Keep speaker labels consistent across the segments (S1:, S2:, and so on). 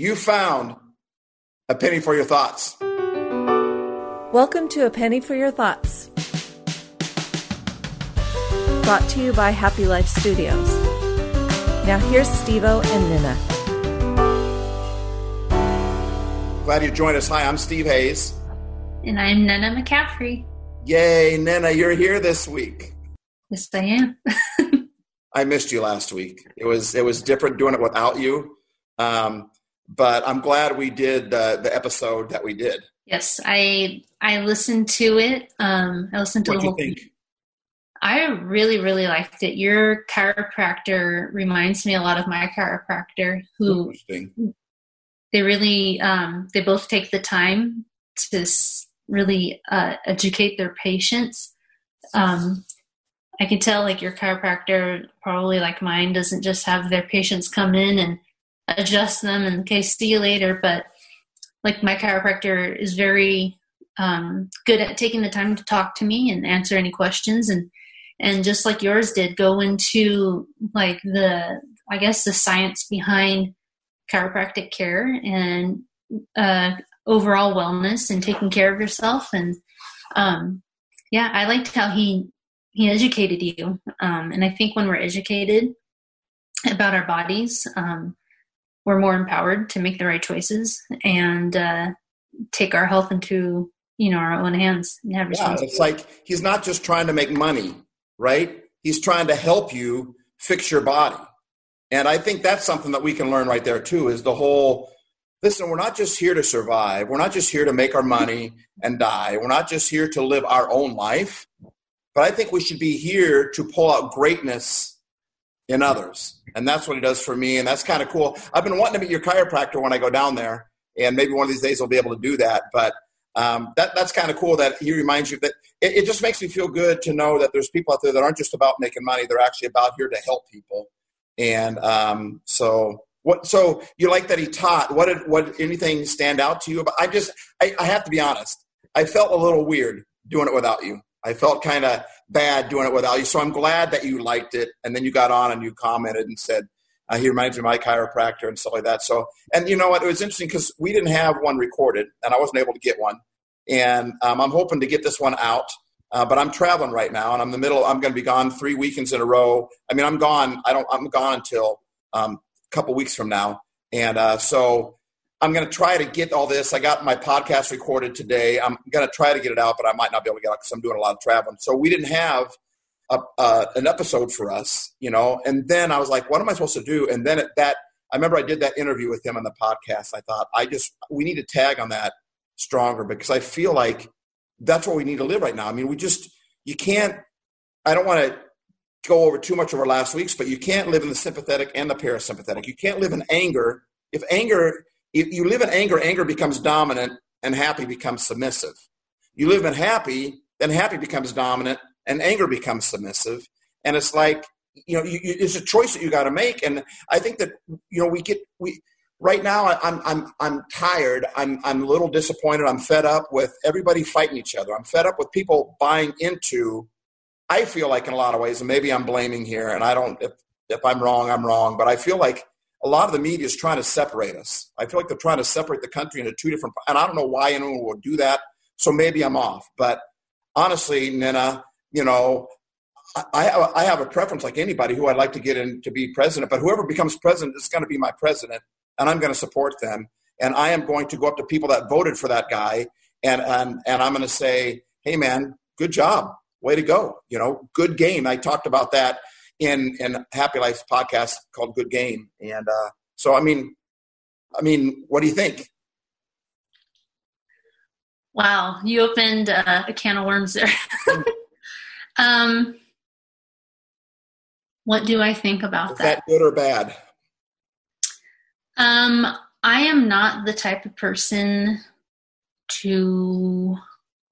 S1: you found a penny for your thoughts.
S2: Welcome to A Penny for Your Thoughts. Brought to you by Happy Life Studios. Now here's Stevo and Nina.
S1: Glad you joined us. Hi, I'm Steve Hayes.
S3: And I'm Nana McCaffrey.
S1: Yay, Nana, you're here this week.
S3: Yes, I am.
S1: I missed you last week. It was it was different doing it without you, um, but I'm glad we did the the episode that we did.
S3: Yes, I I listened to it. Um, I listened to
S1: What'd
S3: the whole.
S1: think?
S3: I really really liked it. Your chiropractor reminds me a lot of my chiropractor, who they really um, they both take the time to really uh, educate their patients. Um, I can tell like your chiropractor, probably like mine, doesn't just have their patients come in and adjust them and okay, see you later. But like my chiropractor is very um, good at taking the time to talk to me and answer any questions. And and just like yours did, go into like the I guess the science behind chiropractic care and uh, overall wellness and taking care of yourself. And um, yeah i liked how he he educated you. Um, and i think when we're educated about our bodies um, we're more empowered to make the right choices and uh, take our health into you know our own hands and have
S1: Yeah, it's like he's not just trying to make money, right? He's trying to help you fix your body. And I think that's something that we can learn right there too is the whole listen, we're not just here to survive. We're not just here to make our money and die. We're not just here to live our own life. But I think we should be here to pull out greatness in others. And that's what he does for me. And that's kind of cool. I've been wanting to meet your chiropractor when I go down there. And maybe one of these days I'll be able to do that. But um, that, that's kind of cool that he reminds you that it, it just makes me feel good to know that there's people out there that aren't just about making money. They're actually about here to help people. And um, so what, so you like that he taught, what did, what, anything stand out to you? But I just, I, I have to be honest. I felt a little weird doing it without you. I felt kind of bad doing it without you. So I'm glad that you liked it. And then you got on and you commented and said, uh, he reminds me of my chiropractor and stuff like that. So, and you know what? It was interesting because we didn't have one recorded and I wasn't able to get one. And um, I'm hoping to get this one out. Uh, but I'm traveling right now and I'm in the middle. I'm going to be gone three weekends in a row. I mean, I'm gone. I don't, I'm gone until um, a couple weeks from now. And uh, so I'm going to try to get all this. I got my podcast recorded today. I'm going to try to get it out, but I might not be able to get it because I'm doing a lot of traveling. So we didn't have a, uh, an episode for us, you know. And then I was like, what am I supposed to do? And then at that, I remember I did that interview with him on the podcast. I thought, I just, we need to tag on that stronger because I feel like that's what we need to live right now. I mean, we just, you can't, I don't want to go over too much over last week's, but you can't live in the sympathetic and the parasympathetic. You can't live in anger. If anger, if you live in anger, anger becomes dominant and happy becomes submissive. You live in happy, then happy becomes dominant and anger becomes submissive. And it's like, you know, you, you, it's a choice that you got to make. And I think that, you know, we get, we, right now I'm, I'm, I'm tired. I'm, I'm a little disappointed. I'm fed up with everybody fighting each other. I'm fed up with people buying into, I feel like in a lot of ways, and maybe I'm blaming here and I don't, if, if I'm wrong, I'm wrong, but I feel like a lot of the media is trying to separate us. I feel like they're trying to separate the country into two different, and I don't know why anyone would do that. So maybe I'm off, but honestly, Nina, you know, I I have a preference like anybody who I'd like to get in to be president, but whoever becomes president is going to be my president and I'm going to support them. And I am going to go up to people that voted for that guy and, and, and I'm going to say, hey man, good job. Way to go. You know, good game. I talked about that in, in Happy Life's podcast called Good Game. And uh, so, I mean, I mean, what do you think?
S3: Wow, you opened uh, a can of worms there. um, what do I think about
S1: Is
S3: that?
S1: that good or bad?
S3: Um, I am not the type of person to.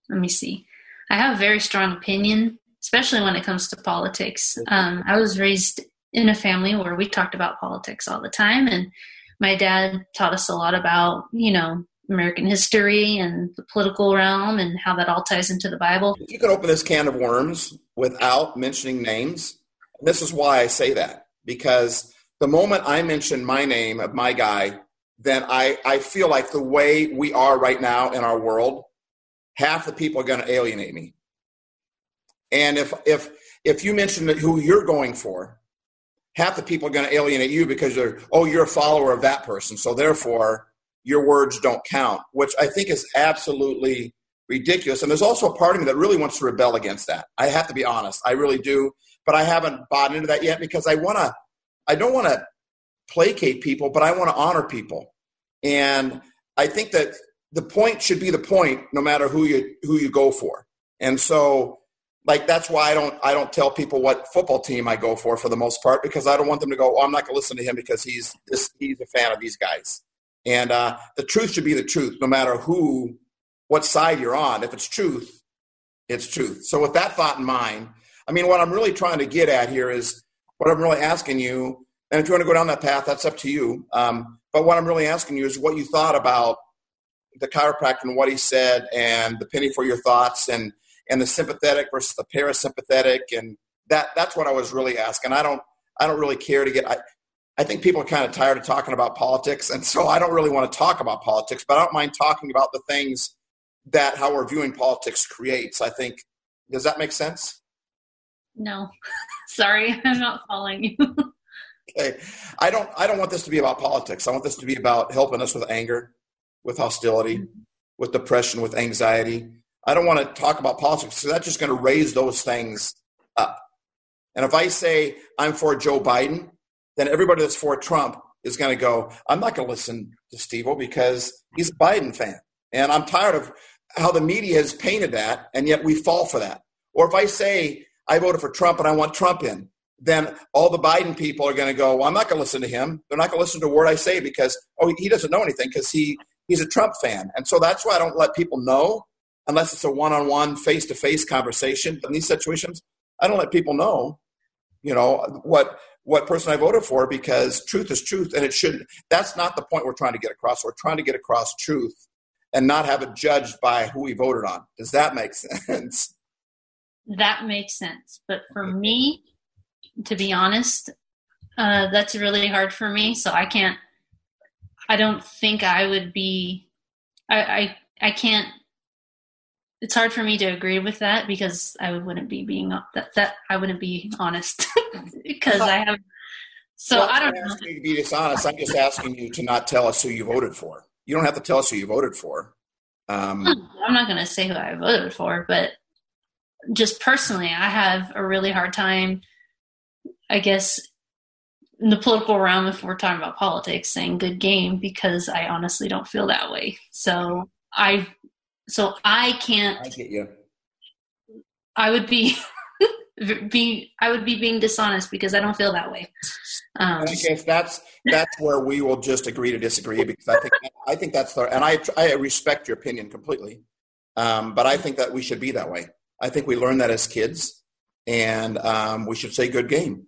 S3: Let me see. I have a very strong opinion, especially when it comes to politics. Um, I was raised in a family where we talked about politics all the time, and my dad taught us a lot about, you know, American history and the political realm and how that all ties into the Bible.
S1: If you could open this can of worms without mentioning names, this is why I say that. Because the moment I mention my name of my guy, then I, I feel like the way we are right now in our world, half the people are going to alienate me. And if if if you mention who you're going for, half the people are going to alienate you because they're oh you're a follower of that person, so therefore your words don't count, which I think is absolutely ridiculous. And there's also a part of me that really wants to rebel against that. I have to be honest, I really do, but I haven't bought into that yet because I want to. I don't want to placate people, but I want to honor people. And I think that the point should be the point no matter who you who you go for. And so like that's why I don't I don't tell people what football team I go for for the most part because I don't want them to go, oh, I'm not going to listen to him because he's this, he's a fan of these guys. And uh, the truth should be the truth, no matter who, what side you're on. If it's truth, it's truth. So with that thought in mind, I mean, what I'm really trying to get at here is what I'm really asking you and if you want to go down that path, that's up to you. Um, but what I'm really asking you is what you thought about the chiropractor and what he said, and the penny for your thoughts, and and the sympathetic versus the parasympathetic, and that that's what I was really asking. I don't I don't really care to get. I, I think people are kind of tired of talking about politics, and so I don't really want to talk about politics, but I don't mind talking about the things that how we're viewing politics creates. I think does that make sense?
S3: No, sorry, I'm not following you.
S1: okay. I don't I don't want this to be about politics. I want this to be about helping us with anger, with hostility, mm-hmm. with depression, with anxiety. I don't want to talk about politics so that's just going to raise those things up. And if I say I'm for Joe Biden, then everybody that's for Trump is going to go, I'm not going to listen to Steve because he's a Biden fan. And I'm tired of how the media has painted that, and yet we fall for that. Or if I say I voted for Trump and I want Trump in, then all the Biden people are going to go, well, I'm not going to listen to him. They're not going to listen to a word I say because, oh, he doesn't know anything because he, he's a Trump fan. And so that's why I don't let people know unless it's a one-on-one, face-to-face conversation. In these situations, I don't let people know, you know, what what person I voted for because truth is truth and it shouldn't. That's not the point we're trying to get across. We're trying to get across truth and not have it judged by who we voted on. Does that make sense?
S3: That makes sense. But for me, to be honest. Uh, that's really hard for me. So I can't. I don't think I would be. I, I I can't. It's hard for me to agree with that because I wouldn't be being that that I wouldn't be honest because I have. So well, I don't
S1: know. You to be dishonest. I'm just asking you to not tell us who you voted for. You don't have to tell us who you voted for. Um,
S3: I'm not going to say who I voted for, but just personally, I have a really hard time I guess in the political realm, if we're talking about politics, saying good game because I honestly don't feel that way. So I, so I can't.
S1: I get you.
S3: I would be. be I would be being dishonest because I don't feel that way.
S1: Um, I guess that's that's where we will just agree to disagree because I think I think that's the and I I respect your opinion completely, um, but I think that we should be that way. I think we learn that as kids, and um, we should say good game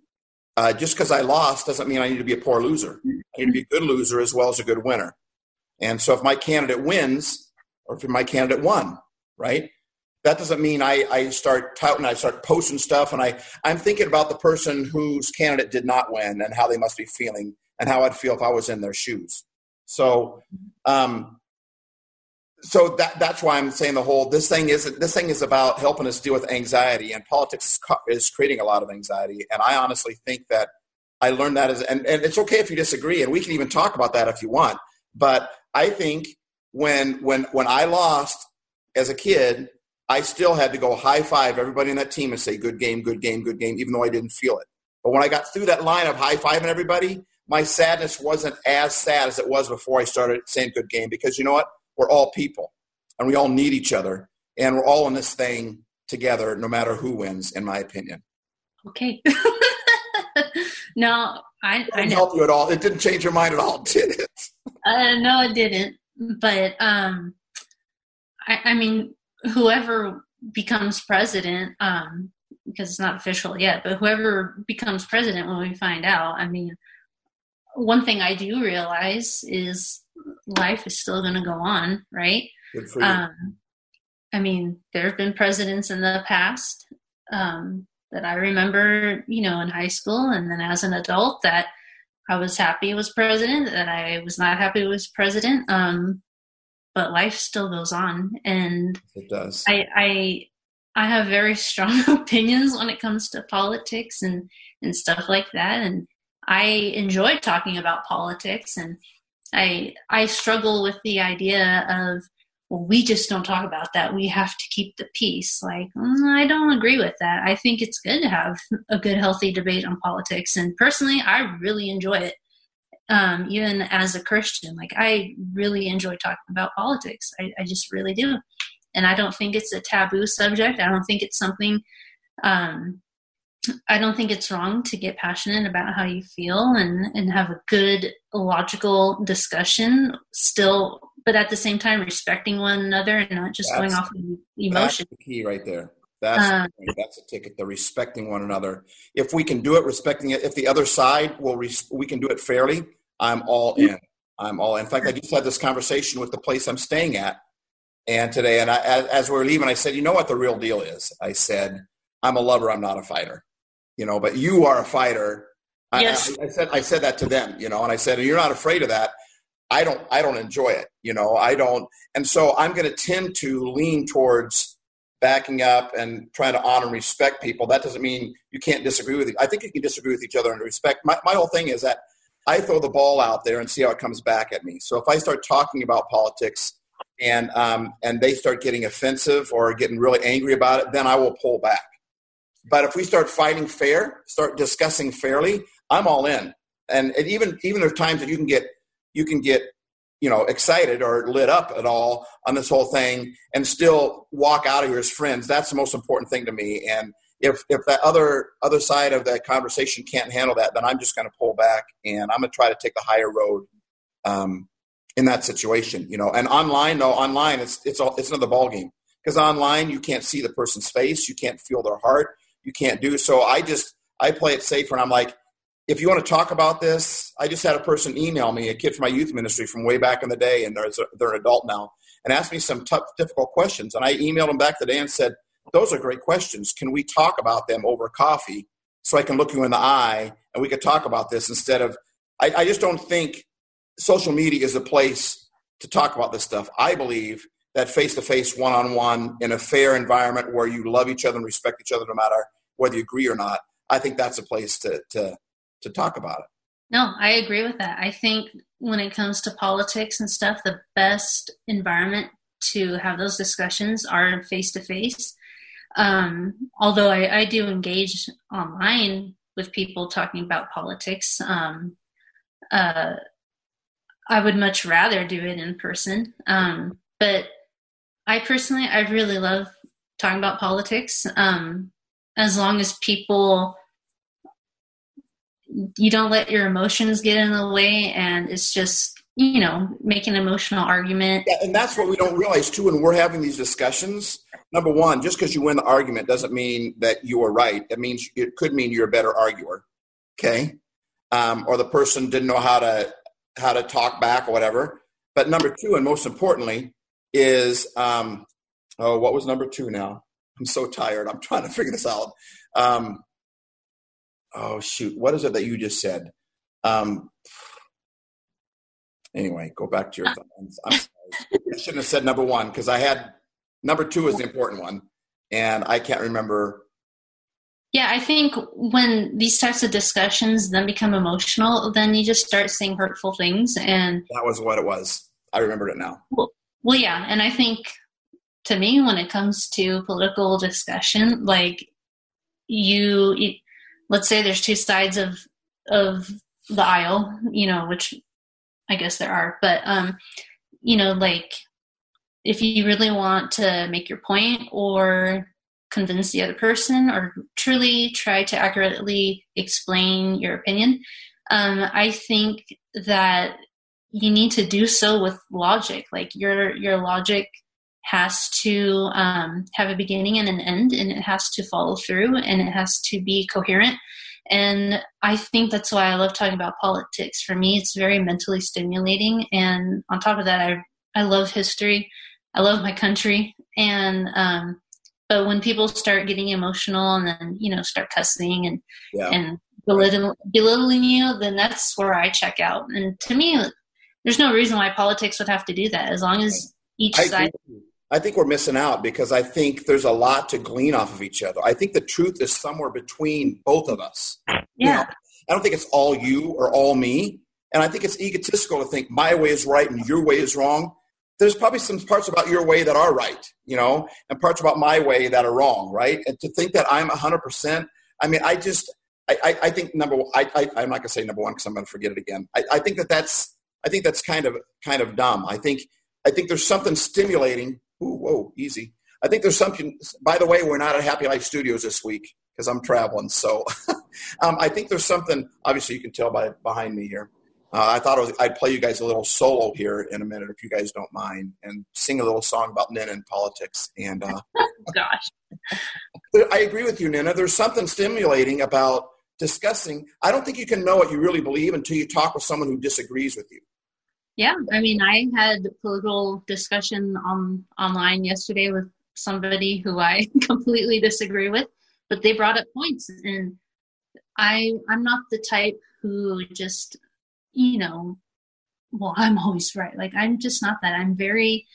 S1: uh, just because I lost doesn't mean I need to be a poor loser. I need to be a good loser as well as a good winner. And so if my candidate wins, or if my candidate won, right? That doesn't mean I, I start touting, I start posting stuff, and I, I'm thinking about the person whose candidate did not win and how they must be feeling and how I'd feel if I was in their shoes. So um, so that that's why I'm saying the whole this thing is this thing is about helping us deal with anxiety and politics is creating a lot of anxiety and I honestly think that I learned that as and, and it's okay if you disagree and we can even talk about that if you want but I think when when when I lost as a kid I still had to go high five everybody in that team and say good game good game good game even though I didn't feel it. But when I got through that line of high fiving everybody my sadness wasn't as sad as it was before I started saying good game because you know what? We're all people and we all need each other and we're all in this thing together no matter who wins in my opinion.
S3: Okay. No i
S1: I didn't help you at all. It didn't change your mind at all did it?
S3: Uh, no it didn't but um I, I mean whoever becomes president um because it's not official yet but whoever becomes president when we find out i mean one thing i do realize is life is still going to go on, right?
S1: Good for you. Um,
S3: I mean, there have been presidents in the past um, that I remember, you know, in high school and then as an adult that I was happy was president, that I was not happy was president. Um, but life still goes on, and
S1: it does.
S3: I, I I have very strong opinions when it comes to politics and and stuff like that, and I enjoy talking about politics, and I I struggle with the idea of well, we just don't talk about that. We have to keep the peace. Like, mm, I don't agree with that. I think it's good to have a good, healthy debate on politics. And personally, I really enjoy it. Um, even as a Christian, like I really enjoy talking about politics. I, I, just really do. And I don't think it's a taboo subject. I don't think it's something, um, I don't think it's wrong to get passionate about how you feel and, and have a good logical discussion still but at the same time respecting one another and not just that's, going off of emotion.
S1: That's the key right there. That's um, the that's a ticket. The respecting one another. If we can do it, respecting it. If the other side will, res- we can do it fairly. I'm all in. I'm all in. In fact, I just had this conversation with the place I'm staying at, and today, and I, as, as we were leaving, I said, "You know what the real deal is?" I said, "I'm a lover. I'm not a fighter." You know, but you are a fighter.
S3: Yes.
S1: I, I, said I said that to them. You know, and I said, "You're not afraid of that." I don't I don't enjoy it. You know, I don't and so I'm gonna tend to lean towards backing up and trying to honor and respect people. That doesn't mean you can't disagree with I think you can disagree with each other and respect. My my whole thing is that I throw the ball out there and see how it comes back at me. So if I start talking about politics and um, and they start getting offensive or getting really angry about it, then I will pull back. But if we start fighting fair, start discussing fairly, I'm all in. And, and even even there's times that you can get you can get you know excited or lit up at all on this whole thing and still walk out of here as friends. That's the most important thing to me. And if if that other other side of that conversation can't handle that then i'm just going to pull back and i'm going to try to take the higher road um, in that situation you know. And online no online it's it's all it's another ball game because online you can't see the person's face. You can't feel their heart you can't do so i just i play it safer and i'm like if you want to talk about this, I just had a person email me, a kid from my youth ministry from way back in the day, and they're, they're an adult now, and asked me some tough, difficult questions. And I emailed them back today and said, Those are great questions. Can we talk about them over coffee so I can look you in the eye and we could talk about this instead of, I, I just don't think social media is a place to talk about this stuff. I believe that face to face, one on one, in a fair environment where you love each other and respect each other no matter whether you agree or not, I think that's a place to, to to talk about it.
S3: No, I agree with that. I think when it comes to politics and stuff, the best environment to have those discussions are face to face. Although I, I, do engage online with people talking about politics, um, uh, I would much rather do it in person. Um, but I personally, I really love talking about politics. Um, as long as people you don't let your emotions get in the way and it's just you know make an emotional argument.
S1: Yeah, and that's what we don't realize too when we're having these discussions. Number one just because you win the argument doesn't mean that you are right. It means it could mean you're a better arguer okay? Um, or the person didn't know how to how to talk back or whatever. But number two and most importantly is um, oh what was number two now i'm so tired i'm trying to figure this out um, oh shoot, what is it that you just said? Um, anyway, go back to your thoughts. i shouldn't have said number one because I had number two is the important one, and I can't remember.
S3: Yeah, I think when these types of discussions then become emotional, then you just start saying hurtful things, and
S1: that was what it was. I remembered it now.
S3: Well, well yeah, and I think to me, when it comes to political discussion, like you, let's say there's two sides of of the aisle, you know, which I guess there are, but um, you know, like if you really want to make your point or convince the other person or truly try to accurately explain your opinion, um, I think that you need to do so with logic. Like your your logic has to um, have a beginning and an end, and it has to follow through, and it has to be coherent. And I think that's why I love talking about politics. For me, it's very mentally stimulating, and on top of that, I I love history. I love my country, and um, but when people start getting emotional and then you know start cussing and yeah. and belittling, belittling you, then that's where I check out. And to me, there's no reason why politics would have to do that. As long as each
S1: I
S3: side.
S1: agree. I think we're missing out because I think there's a lot to glean off of each other. I think the truth is somewhere between both of us. You
S3: Yeah.
S1: know, I don't think it's all you or all me. And I think it's egotistical to think my way is right and your way is wrong. There's probably some parts about your way that are right, you know, and parts about my way that are wrong, right? And to think that I'm 100%, I mean, I just, I, I, I think number one, I, I, I'm not going to say number one because I'm going to forget it again. I, I think that that's, I think that's kind of, kind of dumb. I think, I think there's something stimulating. Ooh, whoa, easy. I think there's something, by the way, we're not at Happy Life Studios this week because I'm traveling. So um, I think there's something, obviously you can tell by behind me here. Uh, I thought was, I'd play you guys a little solo here in a minute, if you guys don't mind, and sing a little song about Nina and politics. And uh,
S3: Gosh.
S1: I agree with you, Nina. There's something stimulating about discussing. I don't think you can know what you really believe until you talk with someone who disagrees with you.
S3: Yeah, I mean, I had a political discussion on online yesterday with somebody who I completely disagree with, but they brought up points, and I I'm not the type who just you know, well, I'm always right. Like I'm just not that. I'm very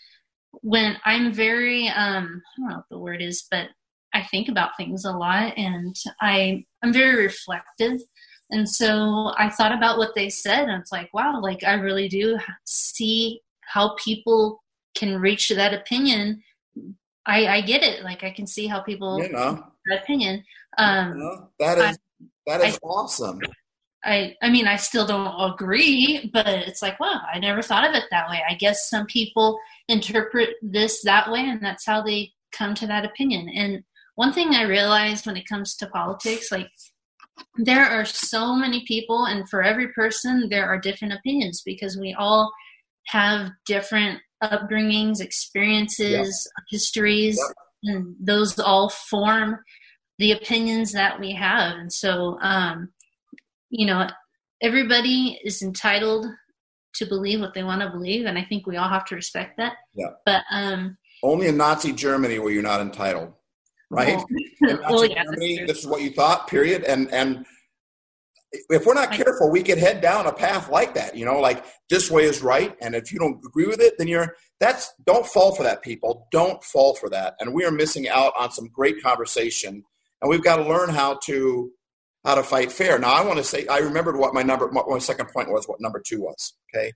S3: when I'm very um I don't know what the word is, but I think about things a lot, and I I'm very reflective. And so I thought about what they said, and it's like, wow, like I really do see how people can reach that opinion. I, I get it. Like I can see how people
S1: You know,
S3: that opinion. Um,
S1: you know, that is that is awesome.
S3: I I mean I still don't agree, but it's like, wow, I never thought of it that way. I guess some people interpret this that way, and that's how they come to that opinion. And one thing I realized when it comes to politics, like there are so many people, and for every person, there are different opinions because we all have different upbringings, experiences, histories, and those all form the opinions that we have. And so, um, you know, everybody is entitled to believe what they want to believe, and I think we all have to respect that.
S1: Yeah.
S3: But um,
S1: Only in Nazi Germany were you not entitled, right?
S3: well, well,
S1: Germany, this is what you thought. Period. And and if we're not careful, we could head down a path like that. You know, like this way is right, and if you don't agree with it, then you're that's don't fall for that, people. Don't fall for that. And we are missing out on some great conversation, and we've got to learn how to how to fight fair. Now, I want to say I remembered what my number, what my second point was, what number two was. Okay.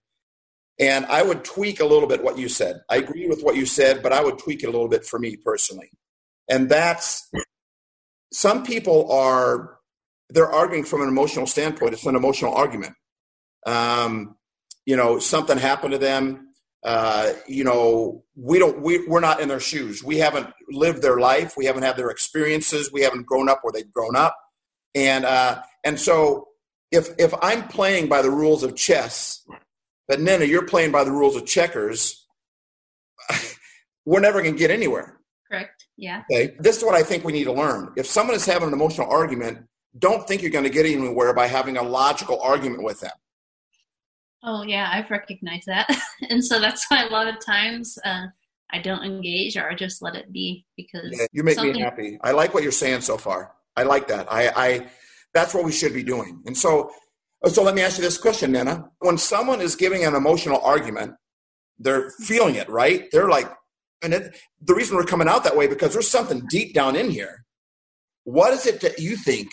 S1: And I would tweak a little bit what you said. I agree with what you said, but I would tweak it a little bit for me personally. And that's some people are they're arguing from an emotional standpoint. It's an emotional argument. Um, you know, something happened to them. Uh, you know, we don't we, we're not in their shoes. We haven't lived their life. We haven't had their experiences. We haven't grown up where they've grown up. And uh, and so if if I'm playing by the rules of chess, but Nina, you're playing by the rules of checkers, we're never going to get anywhere.
S3: correct. Yeah.
S1: Okay, this is what I think we need to learn. If someone is having an emotional argument, don't think you're going to get anywhere by having a logical argument with them.
S3: Oh yeah, I've recognized that, and so that's why a lot of times uh, I don't engage or I just let it be because
S1: Yeah, you make me happy. I like what you're saying so far. I like that. I, I that's what we should be doing. And so, so let me ask you this question, Nina. When someone is giving an emotional argument, they're feeling it, right? They're like, and it, the reason we're coming out that way because there's something deep down in here. What is it that you think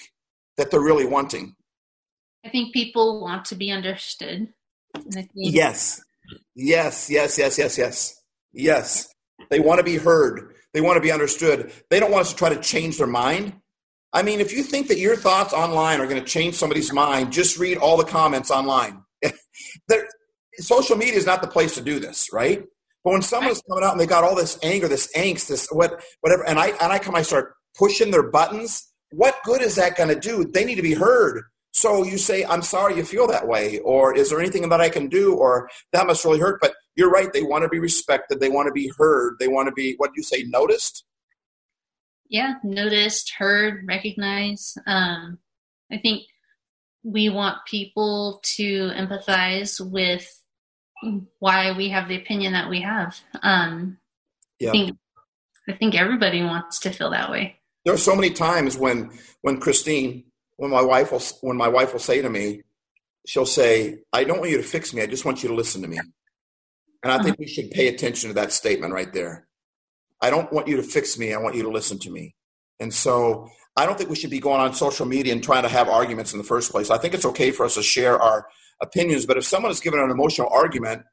S1: that they're really wanting?
S3: I think people want to be understood. And I think
S1: Yes. Yes, yes, yes, yes, yes. Yes. They want to be heard. They want to be understood. They don't want us to try to change their mind. I mean, if you think that your thoughts online are going to change somebody's mind, just read all the comments online. Social media is not the place to do this, right? But when someone's coming out and they got all this anger, this angst, this what, whatever, and I and I come, I start pushing their buttons. What good is that going to do? They need to be heard. So you say, "I'm sorry you feel that way," or "Is there anything that I can do?" or "That must really hurt." But you're right; they want to be respected. They want to be heard. They want to be what do you say, noticed.
S3: yeah, noticed, heard, recognized. Um, I think we want people to empathize with why we have the opinion that we have. Um,
S1: Yeah.
S3: I think I think everybody wants to feel that way.
S1: There are so many times when when Christine, when my wife will when my wife will say to me, she'll say, "I don't want you to fix me. I just want you to listen to me." And I think uh-huh. we should pay attention to that statement right there. I don't want you to fix me. I want you to listen to me. And so I don't think we should be going on social media and trying to have arguments in the first place. I think it's okay for us to share our opinions, but if someone is given an emotional argument,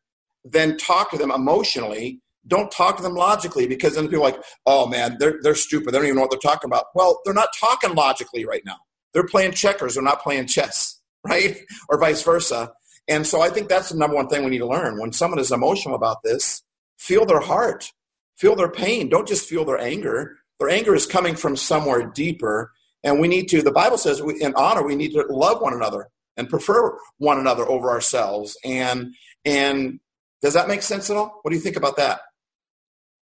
S1: then talk to them emotionally. Don't talk to them logically because then people are like, oh man, they're, they're stupid. They don't even know what they're talking about. Well, they're not talking logically right now. They're playing checkers. They're not playing chess, right? Or vice versa. And so I think that's the number one thing we need to learn. When someone is emotional about this, feel their heart, feel their pain. Don't just feel their anger. Their anger is coming from somewhere deeper. And we need to, the Bible says in honor, we need to love one another and prefer one another over ourselves. And, and does that make sense at all? What do you think about that?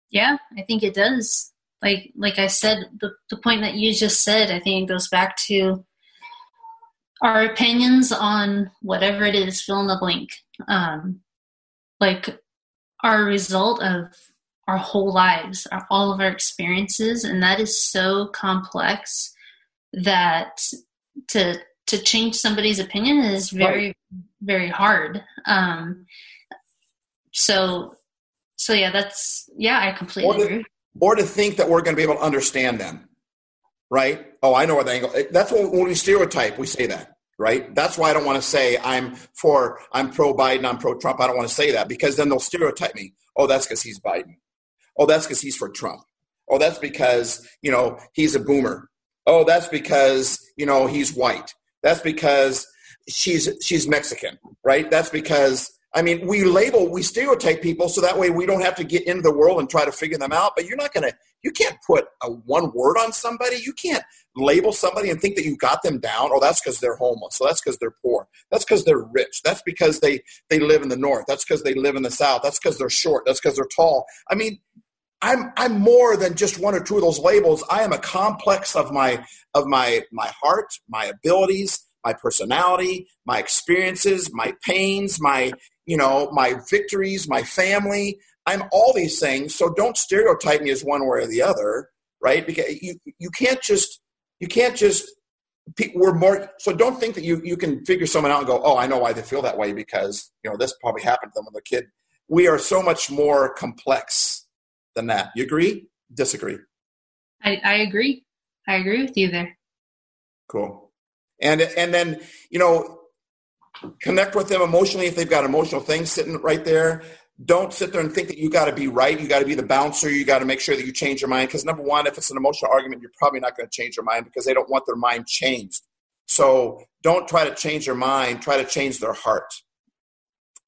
S3: Yeah, I think it does. Like, like I said, the, the point that you just said, I think it goes back to our opinions on whatever it is, fill in the blank. Um, like our result of our whole lives, our, all of our experiences, and that is so complex that to to change somebody's opinion is very right. very hard. Um, so so yeah, that's yeah, I completely
S1: or to,
S3: agree.
S1: Or to think that we're going to be able to understand them, right? Oh, I know what the angle. That's what when we stereotype, we say that right? That's why I don't want to say I'm for, I'm pro Biden, I'm pro Trump. I don't want to say that because then they'll stereotype me. Oh, that's because he's Biden. Oh, that's because he's for Trump. Oh, that's because, you know, he's a boomer. Oh, that's because, you know, he's white. That's because she's she's Mexican, right? That's because I mean, we label, we stereotype people so that way we don't have to get into the world and try to figure them out. But you're not going to, you can't put a one word on somebody. You can't label somebody and think that you got them down. Oh, that's because they're homeless. So that's because they're poor. That's because they're rich. That's because they they live in the north. That's because they live in the south. That's because they're short. That's because they're tall. I mean, I'm I'm more than just one or two of those labels. I am a complex of my of my my heart, my abilities, my personality, my experiences, my pains, my you know, my victories, my family. I'm all these things. So don't stereotype me as one way or the other, right? Because you you can't just you can't just we're more so don't think that you you can figure someone out and go oh i know why they feel that way because you know this probably happened to them when they're kid we are so much more complex than that you agree disagree
S3: i, I agree i agree with you there
S1: cool and and then you know connect with them emotionally if they've got emotional things sitting right there don't sit there and think that you got to be right. You got to be the bouncer. You got to make sure that you change your mind. Because number one, if it's an emotional argument, you're probably not going to change your mind because they don't want their mind changed. So don't try to change your mind. Try to change their heart,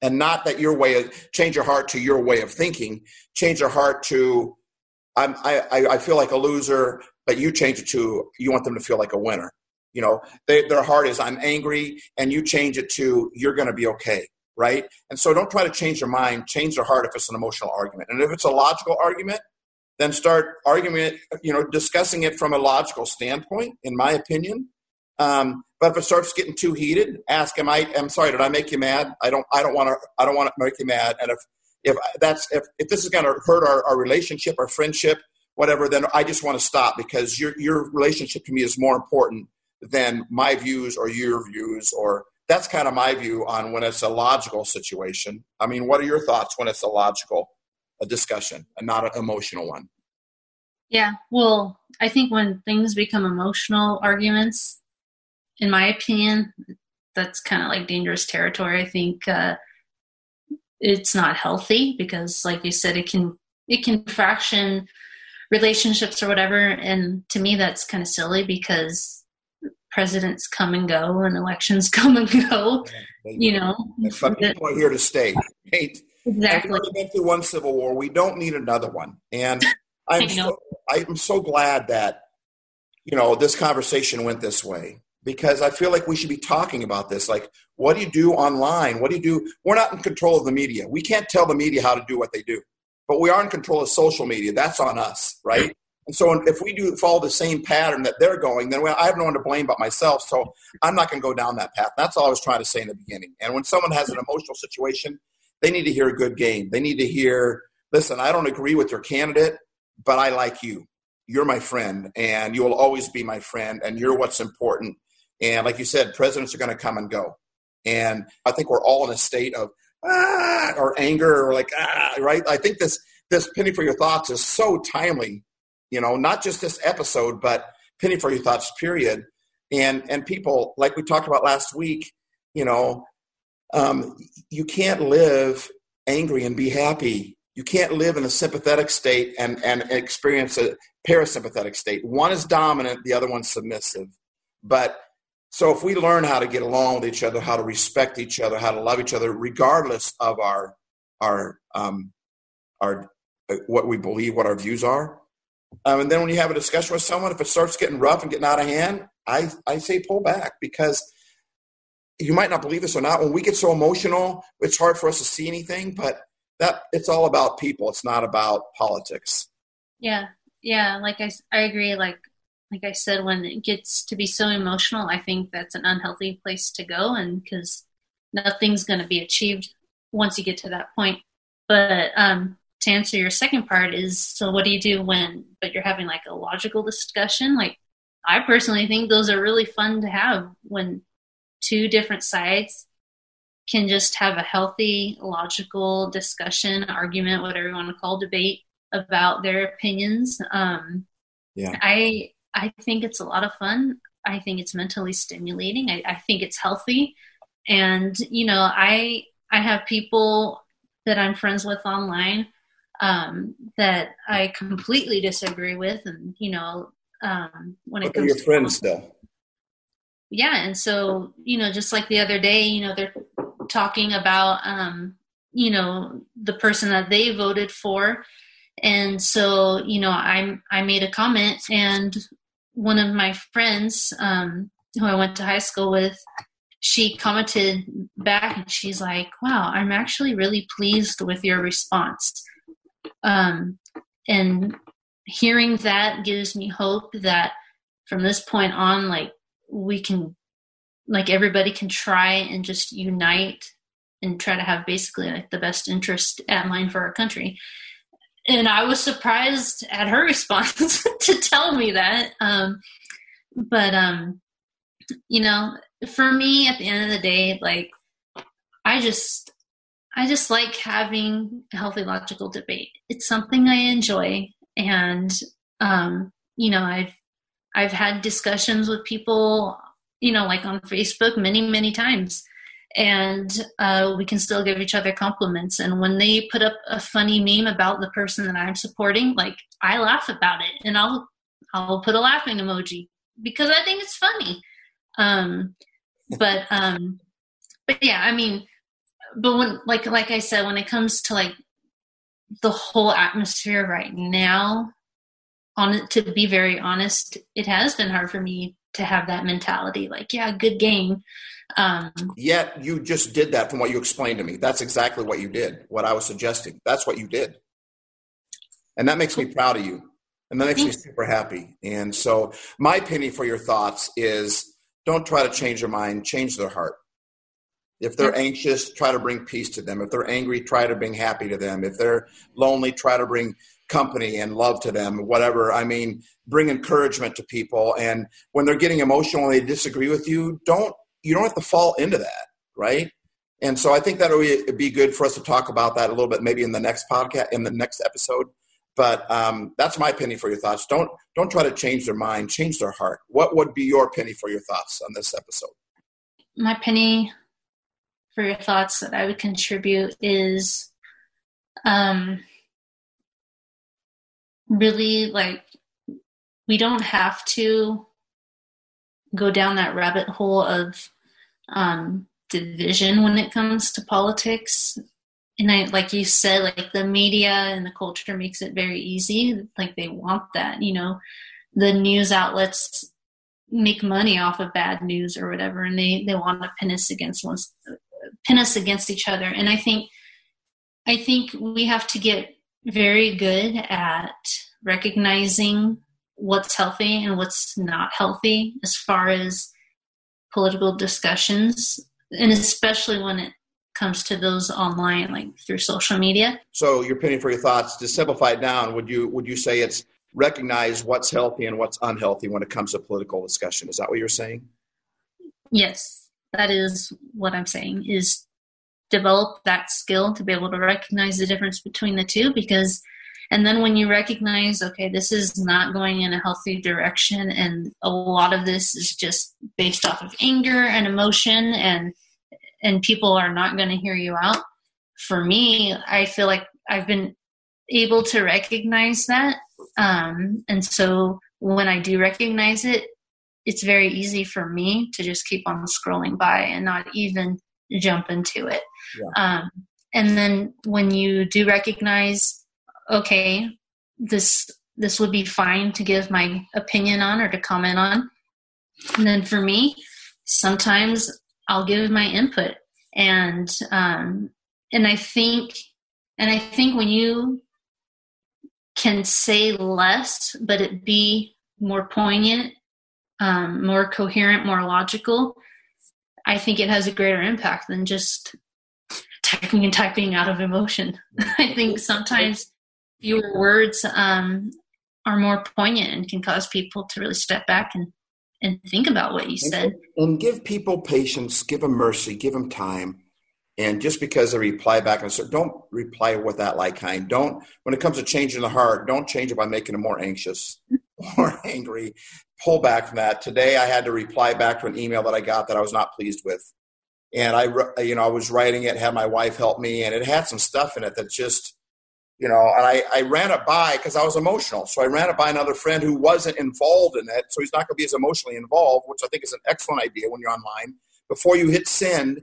S1: and not that your way of change your heart to your way of thinking. Change your heart to I'm, I I feel like a loser, but you change it to you want them to feel like a winner. You know, they, their heart is I'm angry, and you change it to you're going to be okay right? And so don't try to change your mind, change your heart if it's an emotional argument. And if it's a logical argument, then start arguing it you know, discussing it from a logical standpoint, in my opinion. Um, but if it starts getting too heated, ask, him. I? I'm sorry. Did I make you mad? I don't. I don't want to. I don't want to make you mad." And if if that's if, if this is going to hurt our, our relationship, our friendship, whatever, then I just want to stop because your your relationship to me is more important than my views or your views or that's kind of my view on when it's a logical situation. I mean, what are your thoughts when it's a logical a discussion and not an emotional one?
S3: Yeah, well, I think when things become emotional arguments, in my opinion, that's kind of like dangerous territory. I think uh, it's not healthy because, like you said, it can it can fraction relationships or whatever. And to me, that's kind of silly because presidents come and go and elections come and go. you know,
S1: people are here to stay.
S3: Right? Exactly.
S1: We've been through one civil war. We don't need another one. And I'm so, I'm so glad that you know this conversation went this way because I feel like we should be talking about this. Like, what do you do online? What do you do? We're not in control of the media. We can't tell the media how to do what they do, but we are in control of social media. That's on us, right? And so if we do follow the same pattern that they're going, then I have no one to blame but myself. So I'm not going to go down that path. That's all I was trying to say in the beginning. And when someone has an emotional situation, they need to hear a good game. They need to hear, listen, I don't agree with your candidate, but I like you. You're my friend, and you'll always be my friend, and you're what's important. And like you said, presidents are going to come and go. And I think we're all in a state of ah, or anger or like ah, right. I think this this penny for your thoughts is so timely. You know, not just this episode, but penny for your thoughts. Period. And and people like we talked about last week. You know, um, you can't live angry and be happy. You can't live in a sympathetic state and, and experience a parasympathetic state. One is dominant, the other one's submissive. But so if we learn how to get along with each other, how to respect each other, how to love each other, regardless of our our um, our uh, what we believe, what our views are, um, and then when you have a discussion with someone, if it starts getting rough and getting out of hand, I I say pull back because you might not believe this or not. When we get so emotional, it's hard for us to see anything. But that it's all about people. It's not about politics.
S3: Yeah, yeah. Like I I agree. Like like I said, when it gets to be so emotional, I think that's an unhealthy place to go, and because nothing's going to be achieved once you get to that point. But um, to answer your second part is, so what do you do when, but you're having like a logical discussion? Like, I personally think those are really fun to have when two different sides can just have a healthy, logical discussion, argument, whatever you want to call debate about their opinions. Um, yeah. I I think it's a lot of fun. I think it's mentally stimulating. I, I think it's healthy. And, you know, I I have people that I'm friends with online um, that I completely disagree with, and you know, um, when it comes
S1: your to friends, though.
S3: Yeah, and so you know, just like the other day, you know, they're talking about um, you know the person that they voted for, and so you know, I'm I made a comment, and one of my friends um, who I went to high school with, she commented back and she's like, "Wow, I'm actually really pleased with your response." Um, and hearing that gives me hope that from this point on, like we can, like everybody can try and just unite and try to have basically like the best interest at mind for our country and I was surprised at her response to tell me that. Um, but um, you know, for me, at the end of the day, like I just, I just like having a healthy, logical debate. It's something I enjoy, and um, you know, I've, I've had discussions with people, you know, like on Facebook, many, many times and uh, we can still give each other compliments. And when they put up a funny meme about the person that I'm supporting, like I laugh about it, and I'll I'll put a laughing emoji because I think it's funny. Um, but um, but yeah, I mean, but when like like I said, when it comes to like the whole atmosphere right now, on it to be very honest, it has been hard for me to have that mentality. Like, yeah, good game
S1: um, Yet you just did that from what you explained to me. That's exactly what you did, what I was suggesting. That's what you did. And that makes me proud of you. And that makes me super happy. And so, my penny for your thoughts is don't try to change their mind, change their heart. If they're anxious, try to bring peace to them. If they're angry, try to bring happy to them. If they're lonely, try to bring company and love to them, whatever. I mean, bring encouragement to people. And when they're getting emotional and they disagree with you, don't you don't have to fall into that, right? And so I think that would be good for us to talk about that a little bit, maybe in the next podcast, in the next episode. But um, that's my penny for your thoughts. Don't don't try to change their mind, change their heart. What would be your penny for your thoughts on this episode?
S3: My penny for your thoughts that I would contribute is um, really like we don't have to go down that rabbit hole of um, division when it comes to politics. And I, like you said, like the media and the culture makes it very easy. Like they want that, you know, the news outlets make money off of bad news or whatever, and they they want to pin us against one, pin us against each other. And I think, I think we have to get very good at recognizing what's healthy and what's not healthy as far as political discussions, and especially when it comes to those online, like through social media.
S1: So, your penny for your thoughts. To simplify it down, would you would you say it's recognize what's healthy and what's unhealthy when it comes to political discussion? Is that what you're saying?
S3: Yes, that is what I'm saying is develop that skill to be able to recognize the difference between the two because and then when you recognize okay this is not going in a healthy direction and a lot of this is just based off of anger and emotion and and people are not going to hear you out for me i feel like i've been able to recognize that um, and so when i do recognize it it's very easy for me to just keep on scrolling by and not even jump into it yeah. um, and then when you do recognize okay this this would be fine to give my opinion on or to comment on. And then for me sometimes i'll give my input. And um, and i think and i think when you can say less but it be more poignant um, more coherent more logical i think it has a greater impact than just typing and typing out of emotion. I think sometimes fewer words um, are more poignant and can cause people to really step back and, and think about what you said.
S1: And give people patience, give them mercy, give them time. And just because they reply back and so don't reply with that like kind. Don't, when it comes to changing the heart, don't change it by making them more anxious or angry. Pull back from that. Today I had to reply back to an email that I got that I was not pleased with. And I, you know, I was writing it, had my wife help me, and it had some stuff in it that just, you know, and I, I ran it by because I was emotional. So I ran it by another friend who wasn't involved in it. So he's not going to be as emotionally involved, which I think is an excellent idea when you're online. Before you hit send,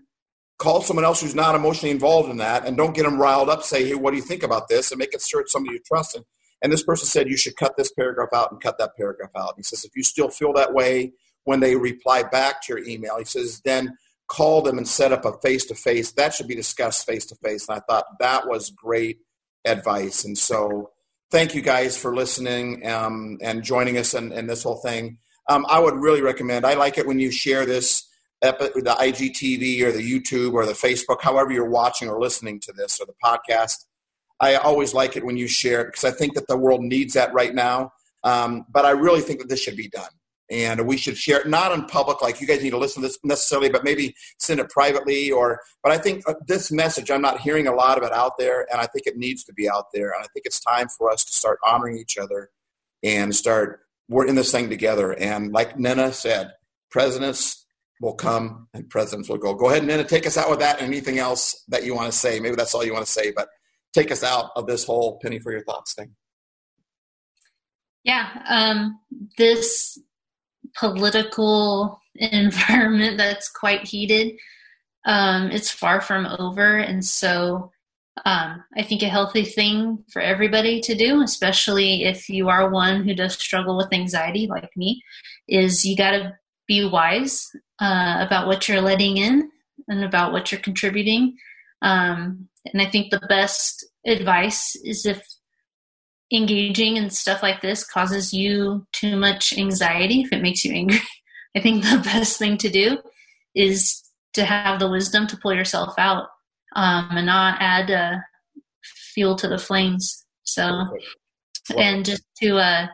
S1: call someone else who's not emotionally involved in that and don't get them riled up. Say, hey, what do you think about this? And make it sure it's somebody you trust. And, and this person said, you should cut this paragraph out and cut that paragraph out. He says, if you still feel that way when they reply back to your email, he says, then call them and set up a face to face. That should be discussed face to face. And I thought that was great advice. And so thank you guys for listening um, and joining us in, in this whole thing. Um, I would really recommend, I like it when you share this, epi- the IGTV or the YouTube or the Facebook, however you're watching or listening to this or the podcast. I always like it when you share it because I think that the world needs that right now. Um, but I really think that this should be done and we should share it not in public like you guys need to listen to this necessarily but maybe send it privately or but i think uh, this message i'm not hearing a lot of it out there and i think it needs to be out there and i think it's time for us to start honoring each other and start we're in this thing together. And like nina said presidents will come and presidents will go. Go ahead nina take us out with that and anything else that you want to say. Maybe that's all you want to say but take us out of this whole penny for your thoughts thing.
S3: Yeah um, this political environment that's quite heated. Um, it's far from over, and so um, I think a healthy thing for everybody to do, especially if you are one who does struggle with anxiety like me, is you got to be wise uh, about what you're letting in and about what you're contributing. Um, and I think the best advice is if engaging in stuff like this causes you too much anxiety, if it makes you angry, I think the best thing to do is to have the wisdom to pull yourself out um, and not add uh, fuel to the flames. So, and just to, uh,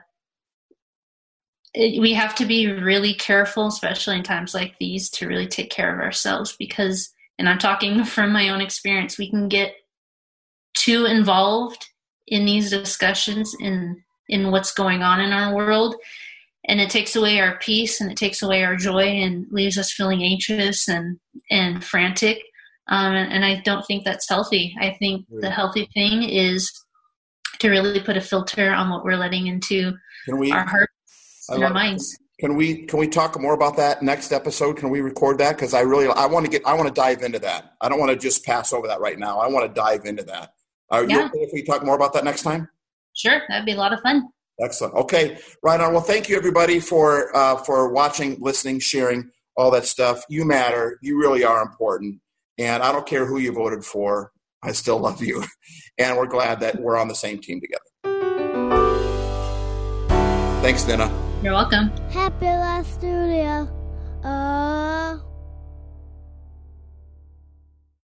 S3: it, we have to be really careful, especially in times like these, to really take care of ourselves because, and I'm talking from my own experience, we can get too involved in these discussions in in what's going on in our world. And it takes away our peace and it takes away our joy and leaves us feeling anxious and and frantic. Um, and, and, i don't think that's healthy. I think the mm. healthy thing is to really put a filter on what we're letting into we, our hearts and our minds.
S1: Can we can we talk more about that next episode? Can we record that? Because i really i want to get i want to dive into that. I don't want to just pass over that right now. I want to dive into that are yeah. you okay if we talk more about that next time?
S3: Sure, that'd be a lot of fun.
S1: Excellent. Okay, right on. Well, thank you everybody for uh, for watching, listening, sharing all that stuff. You matter. You really are important, and I don't care who you voted for. I still love you, and we're glad that we're on the same team together. Thanks, Nina.
S3: You're welcome.
S4: Happy Last Studio. Uh...